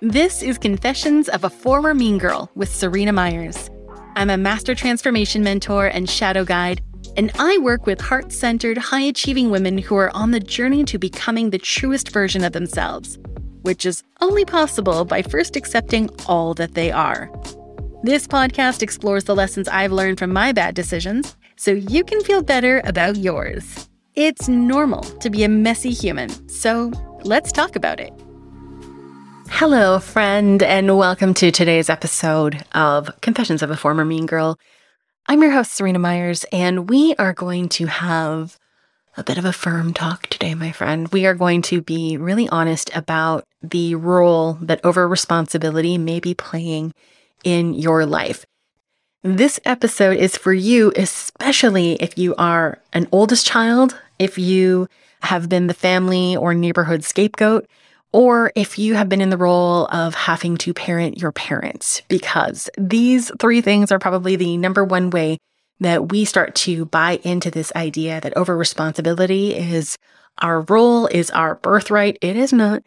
This is Confessions of a Former Mean Girl with Serena Myers. I'm a master transformation mentor and shadow guide, and I work with heart centered, high achieving women who are on the journey to becoming the truest version of themselves, which is only possible by first accepting all that they are. This podcast explores the lessons I've learned from my bad decisions so you can feel better about yours. It's normal to be a messy human, so let's talk about it. Hello, friend, and welcome to today's episode of Confessions of a Former Mean Girl. I'm your host, Serena Myers, and we are going to have a bit of a firm talk today, my friend. We are going to be really honest about the role that over responsibility may be playing in your life. This episode is for you, especially if you are an oldest child, if you have been the family or neighborhood scapegoat, or if you have been in the role of having to parent your parents, because these three things are probably the number one way that we start to buy into this idea that over responsibility is our role, is our birthright. It is not.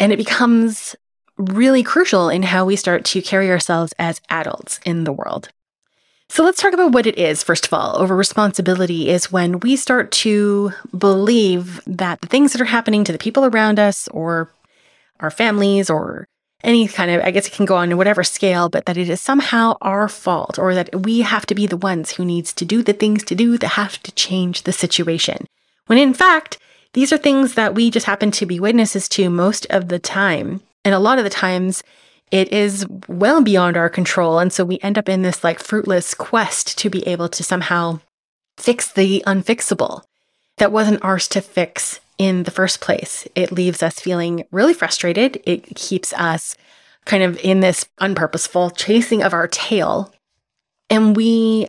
And it becomes really crucial in how we start to carry ourselves as adults in the world. So let's talk about what it is, first of all. Over responsibility is when we start to believe that the things that are happening to the people around us or our families or any kind of, I guess it can go on to whatever scale, but that it is somehow our fault or that we have to be the ones who needs to do the things to do that have to change the situation. When in fact, these are things that we just happen to be witnesses to most of the time. And a lot of the times it is well beyond our control. And so we end up in this like fruitless quest to be able to somehow fix the unfixable that wasn't ours to fix in the first place. It leaves us feeling really frustrated. It keeps us kind of in this unpurposeful chasing of our tail. And we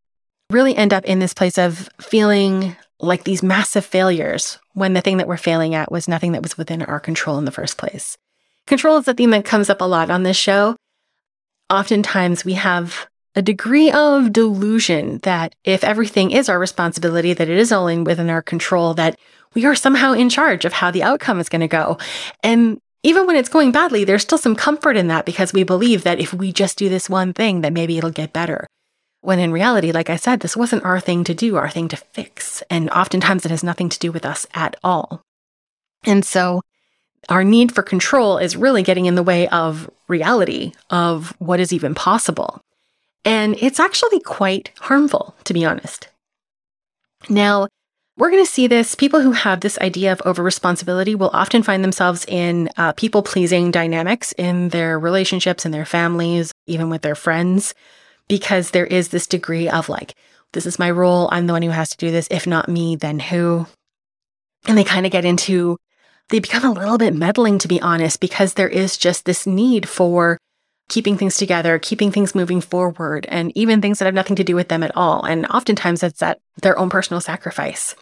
really end up in this place of feeling like these massive failures when the thing that we're failing at was nothing that was within our control in the first place. Control is a theme that comes up a lot on this show. Oftentimes we have a degree of delusion that if everything is our responsibility, that it is only within our control, that we are somehow in charge of how the outcome is going to go. And even when it's going badly, there's still some comfort in that because we believe that if we just do this one thing, that maybe it'll get better. When in reality, like I said, this wasn't our thing to do, our thing to fix. And oftentimes it has nothing to do with us at all. And so our need for control is really getting in the way of reality, of what is even possible. And it's actually quite harmful, to be honest. Now, we're going to see this. People who have this idea of over responsibility will often find themselves in uh, people pleasing dynamics in their relationships, in their families, even with their friends, because there is this degree of like, this is my role. I'm the one who has to do this. If not me, then who? And they kind of get into, they become a little bit meddling, to be honest, because there is just this need for keeping things together, keeping things moving forward, and even things that have nothing to do with them at all. And oftentimes it's at their own personal sacrifice.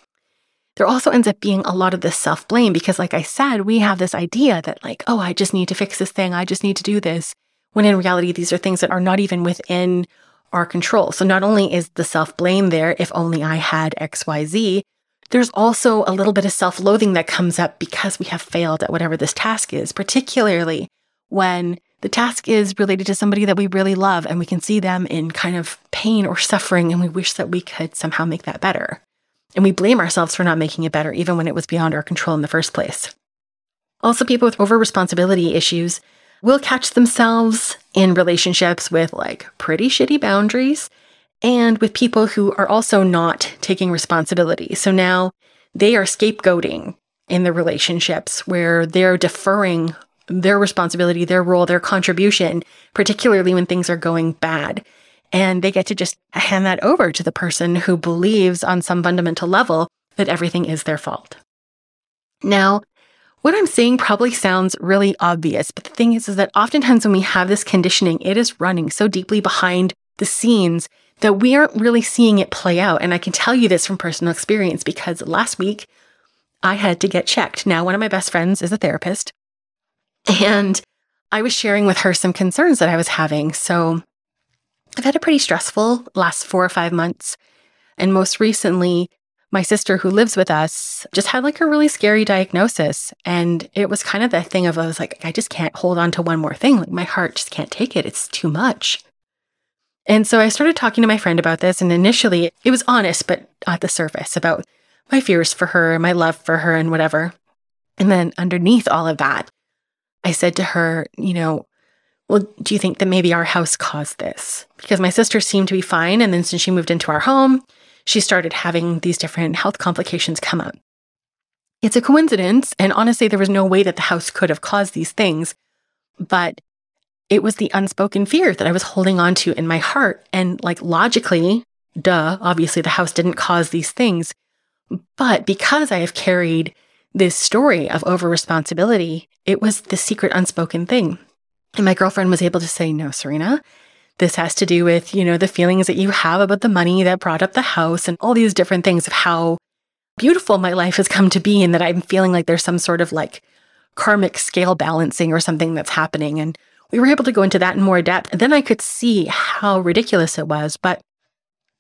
There also ends up being a lot of this self blame because, like I said, we have this idea that, like, oh, I just need to fix this thing, I just need to do this. When in reality, these are things that are not even within our control. So not only is the self blame there, if only I had XYZ, there's also a little bit of self loathing that comes up because we have failed at whatever this task is, particularly when the task is related to somebody that we really love and we can see them in kind of pain or suffering and we wish that we could somehow make that better. And we blame ourselves for not making it better, even when it was beyond our control in the first place. Also, people with over responsibility issues will catch themselves in relationships with like pretty shitty boundaries and with people who are also not taking responsibility. So now they are scapegoating in the relationships where they're deferring their responsibility, their role, their contribution, particularly when things are going bad. And they get to just hand that over to the person who believes on some fundamental level that everything is their fault. Now, what I'm saying probably sounds really obvious, but the thing is, is that oftentimes when we have this conditioning, it is running so deeply behind the scenes that we aren't really seeing it play out. And I can tell you this from personal experience because last week I had to get checked. Now, one of my best friends is a therapist, and I was sharing with her some concerns that I was having. So I've had a pretty stressful last four or five months. And most recently, my sister who lives with us just had like a really scary diagnosis. And it was kind of that thing of I was like, I just can't hold on to one more thing. Like my heart just can't take it. It's too much. And so I started talking to my friend about this. And initially it was honest, but at the surface about my fears for her, my love for her, and whatever. And then underneath all of that, I said to her, you know, well, do you think that maybe our house caused this? Because my sister seemed to be fine. And then since she moved into our home, she started having these different health complications come up. It's a coincidence, and honestly, there was no way that the house could have caused these things, but it was the unspoken fear that I was holding on to in my heart. And like logically, duh, obviously the house didn't cause these things. But because I have carried this story of over responsibility, it was the secret unspoken thing. And my girlfriend was able to say, no, Serena, this has to do with, you know, the feelings that you have about the money that brought up the house and all these different things of how beautiful my life has come to be and that I'm feeling like there's some sort of like karmic scale balancing or something that's happening. And we were able to go into that in more depth. And then I could see how ridiculous it was. But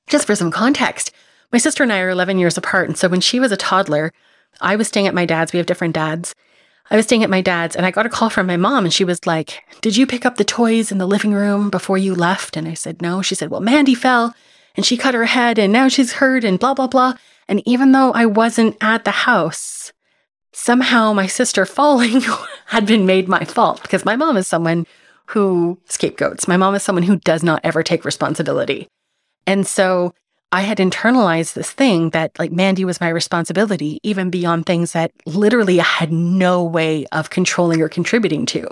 just for some context, my sister and I are 11 years apart. And so when she was a toddler, I was staying at my dad's. We have different dads. I was staying at my dad's and I got a call from my mom and she was like, Did you pick up the toys in the living room before you left? And I said, No. She said, Well, Mandy fell and she cut her head and now she's hurt and blah, blah, blah. And even though I wasn't at the house, somehow my sister falling had been made my fault because my mom is someone who scapegoats. My mom is someone who does not ever take responsibility. And so I had internalized this thing that like Mandy was my responsibility, even beyond things that literally I had no way of controlling or contributing to.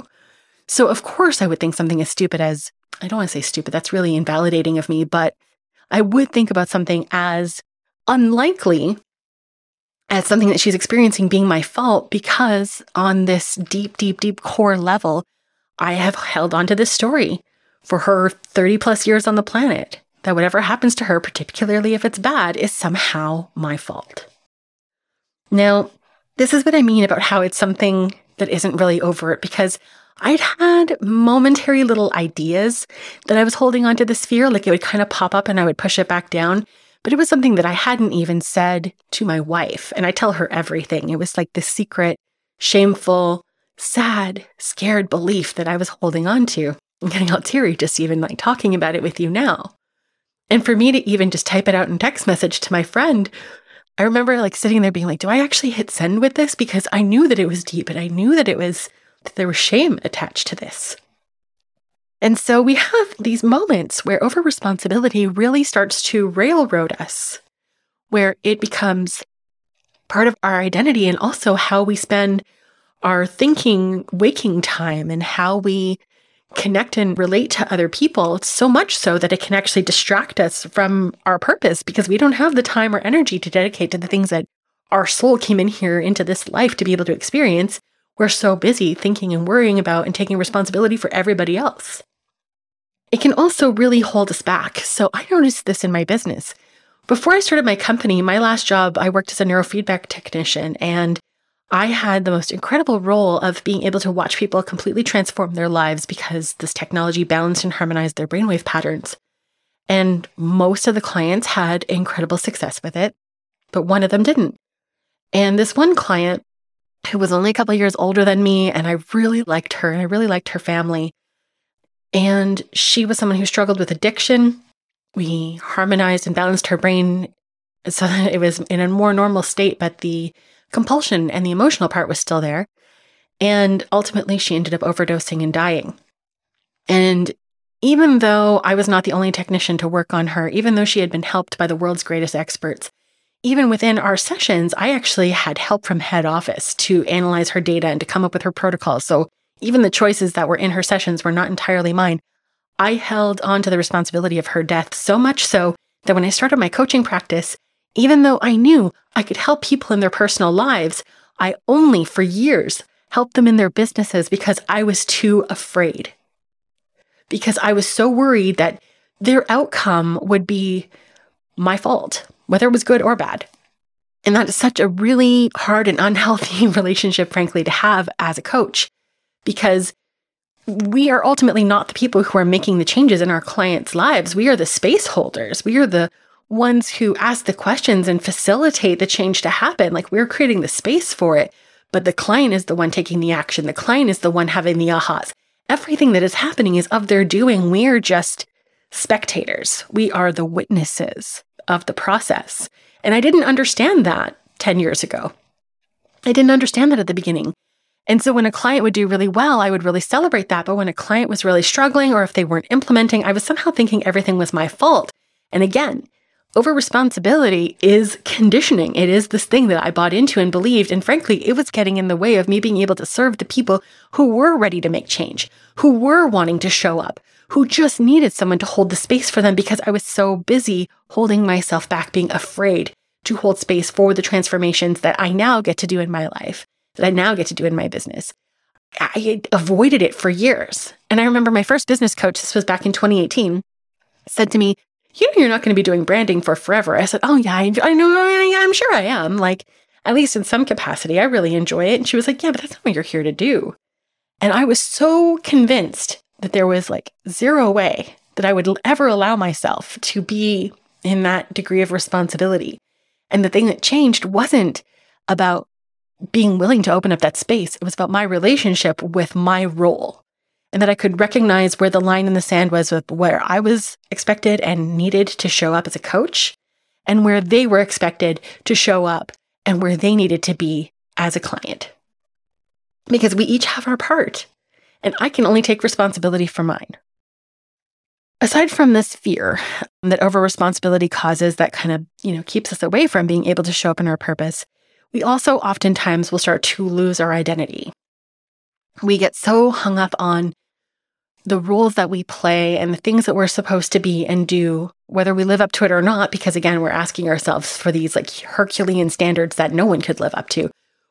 So, of course, I would think something as stupid as I don't want to say stupid, that's really invalidating of me, but I would think about something as unlikely as something that she's experiencing being my fault because on this deep, deep, deep core level, I have held on to this story for her 30 plus years on the planet that whatever happens to her, particularly if it's bad, is somehow my fault. Now, this is what I mean about how it's something that isn't really overt because I'd had momentary little ideas that I was holding onto this fear, like it would kind of pop up and I would push it back down. But it was something that I hadn't even said to my wife. And I tell her everything. It was like this secret, shameful, sad, scared belief that I was holding on to. I'm getting all teary just even like talking about it with you now. And for me to even just type it out in text message to my friend, I remember like sitting there being like, do I actually hit send with this? Because I knew that it was deep and I knew that it was, that there was shame attached to this. And so we have these moments where over responsibility really starts to railroad us, where it becomes part of our identity and also how we spend our thinking, waking time and how we connect and relate to other people so much so that it can actually distract us from our purpose because we don't have the time or energy to dedicate to the things that our soul came in here into this life to be able to experience. We're so busy thinking and worrying about and taking responsibility for everybody else. It can also really hold us back. So I noticed this in my business. Before I started my company, my last job, I worked as a neurofeedback technician and I had the most incredible role of being able to watch people completely transform their lives because this technology balanced and harmonized their brainwave patterns. And most of the clients had incredible success with it, but one of them didn't. And this one client, who was only a couple years older than me, and I really liked her and I really liked her family. And she was someone who struggled with addiction. We harmonized and balanced her brain so that it was in a more normal state, but the compulsion and the emotional part was still there. And ultimately, she ended up overdosing and dying. And even though I was not the only technician to work on her, even though she had been helped by the world's greatest experts, even within our sessions, I actually had help from head office to analyze her data and to come up with her protocols. So even the choices that were in her sessions were not entirely mine. I held on to the responsibility of her death so much so that when I started my coaching practice, even though I knew I could help people in their personal lives, I only for years helped them in their businesses because I was too afraid. Because I was so worried that their outcome would be my fault, whether it was good or bad. And that is such a really hard and unhealthy relationship, frankly, to have as a coach because we are ultimately not the people who are making the changes in our clients' lives. We are the space holders. We are the ones who ask the questions and facilitate the change to happen. Like we're creating the space for it, but the client is the one taking the action. The client is the one having the ahas. Everything that is happening is of their doing. We're just spectators. We are the witnesses of the process. And I didn't understand that 10 years ago. I didn't understand that at the beginning. And so when a client would do really well, I would really celebrate that. But when a client was really struggling or if they weren't implementing, I was somehow thinking everything was my fault. And again, over responsibility is conditioning. It is this thing that I bought into and believed. And frankly, it was getting in the way of me being able to serve the people who were ready to make change, who were wanting to show up, who just needed someone to hold the space for them because I was so busy holding myself back, being afraid to hold space for the transformations that I now get to do in my life, that I now get to do in my business. I avoided it for years. And I remember my first business coach, this was back in 2018, said to me, You know, you're not going to be doing branding for forever. I said, Oh, yeah, I, I know. I, I'm sure I am. Like, at least in some capacity, I really enjoy it. And she was like, Yeah, but that's not what you're here to do. And I was so convinced that there was like zero way that I would ever allow myself to be in that degree of responsibility. And the thing that changed wasn't about being willing to open up that space. It was about my relationship with my role and that I could recognize where the line in the sand was with where I was expected and needed to show up as a coach and where they were expected to show up and where they needed to be as a client. Because we each have our part and I can only take responsibility for mine. Aside from this fear that over responsibility causes that kind of, you know, keeps us away from being able to show up in our purpose, we also oftentimes will start to lose our identity. We get so hung up on the roles that we play and the things that we're supposed to be and do, whether we live up to it or not, because again, we're asking ourselves for these like Herculean standards that no one could live up to.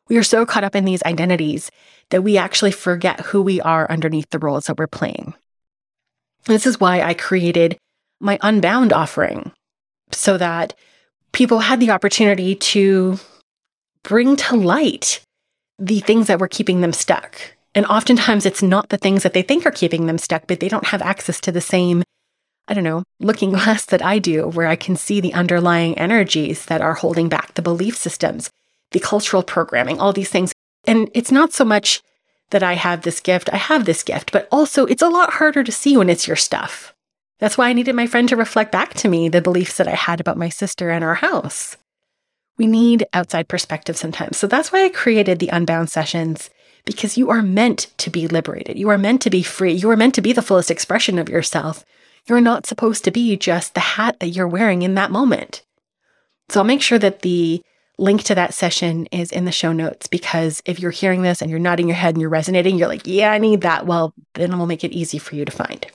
We are so caught up in these identities that we actually forget who we are underneath the roles that we're playing. This is why I created my Unbound offering so that people had the opportunity to bring to light the things that were keeping them stuck. And oftentimes it's not the things that they think are keeping them stuck, but they don't have access to the same, I don't know, looking glass that I do, where I can see the underlying energies that are holding back the belief systems, the cultural programming, all these things. And it's not so much that I have this gift, I have this gift, but also it's a lot harder to see when it's your stuff. That's why I needed my friend to reflect back to me the beliefs that I had about my sister and our house. We need outside perspective sometimes. So that's why I created the Unbound sessions because you are meant to be liberated. You are meant to be free. You are meant to be the fullest expression of yourself. You're not supposed to be just the hat that you're wearing in that moment. So I'll make sure that the link to that session is in the show notes because if you're hearing this and you're nodding your head and you're resonating, you're like, yeah, I need that. Well, then we'll make it easy for you to find.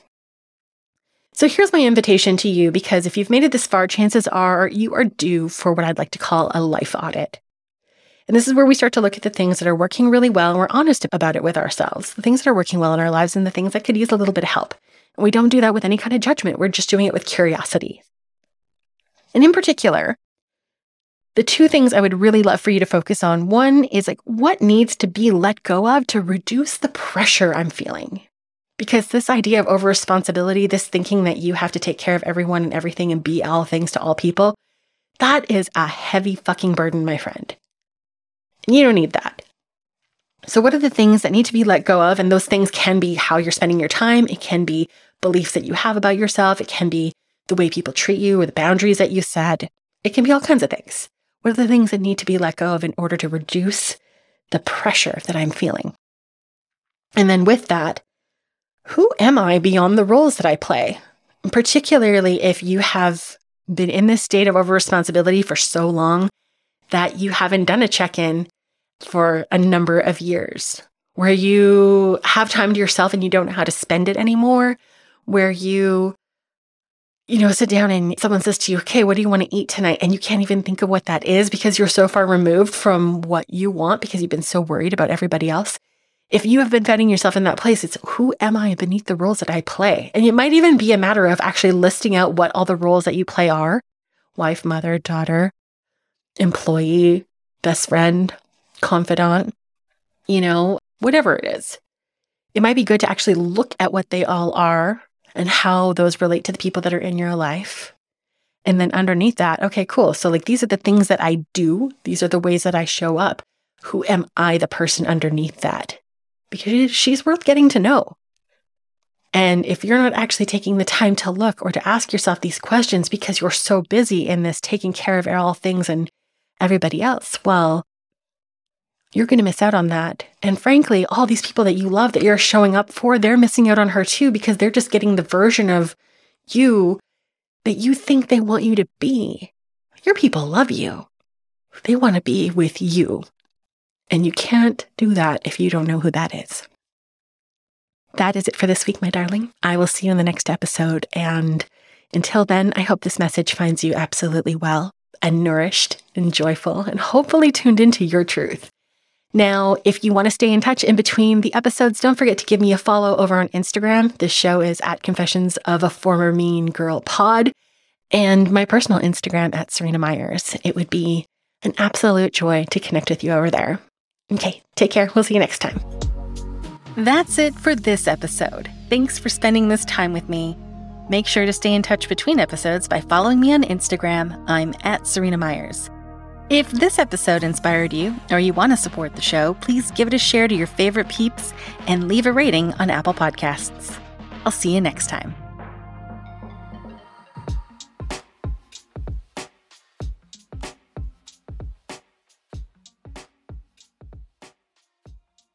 So here's my invitation to you because if you've made it this far, chances are you are due for what I'd like to call a life audit. And this is where we start to look at the things that are working really well and we're honest about it with ourselves, the things that are working well in our lives and the things that could use a little bit of help. And we don't do that with any kind of judgment. We're just doing it with curiosity. And in particular, the two things I would really love for you to focus on one is like what needs to be let go of to reduce the pressure I'm feeling. Because this idea of over responsibility, this thinking that you have to take care of everyone and everything and be all things to all people, that is a heavy fucking burden, my friend. And you don't need that. So, what are the things that need to be let go of? And those things can be how you're spending your time, it can be beliefs that you have about yourself, it can be the way people treat you or the boundaries that you set, it can be all kinds of things. What are the things that need to be let go of in order to reduce the pressure that I'm feeling? And then with that, who am I beyond the roles that I play? Particularly if you have been in this state of over responsibility for so long that you haven't done a check in for a number of years, where you have time to yourself and you don't know how to spend it anymore, where you you know, sit down and someone says to you, okay, what do you want to eat tonight? And you can't even think of what that is because you're so far removed from what you want because you've been so worried about everybody else. If you have been finding yourself in that place, it's who am I beneath the roles that I play? And it might even be a matter of actually listing out what all the roles that you play are wife, mother, daughter, employee, best friend, confidant, you know, whatever it is. It might be good to actually look at what they all are and how those relate to the people that are in your life. And then underneath that, okay, cool. So, like, these are the things that I do, these are the ways that I show up. Who am I, the person underneath that? Because she's worth getting to know. And if you're not actually taking the time to look or to ask yourself these questions because you're so busy in this taking care of all things and everybody else, well, you're going to miss out on that. And frankly, all these people that you love that you're showing up for, they're missing out on her too because they're just getting the version of you that you think they want you to be. Your people love you. They want to be with you. And you can't do that if you don't know who that is. That is it for this week, my darling. I will see you in the next episode. And until then, I hope this message finds you absolutely well and nourished and joyful and hopefully tuned into your truth. Now, if you want to stay in touch in between the episodes, don't forget to give me a follow over on Instagram. This show is at Confessions of a Former Mean Girl Pod, and my personal Instagram at Serena Myers. It would be an absolute joy to connect with you over there. Okay, take care. We'll see you next time. That's it for this episode. Thanks for spending this time with me. Make sure to stay in touch between episodes by following me on Instagram. I'm at Serena Myers. If this episode inspired you or you want to support the show, please give it a share to your favorite peeps and leave a rating on Apple Podcasts. I'll see you next time.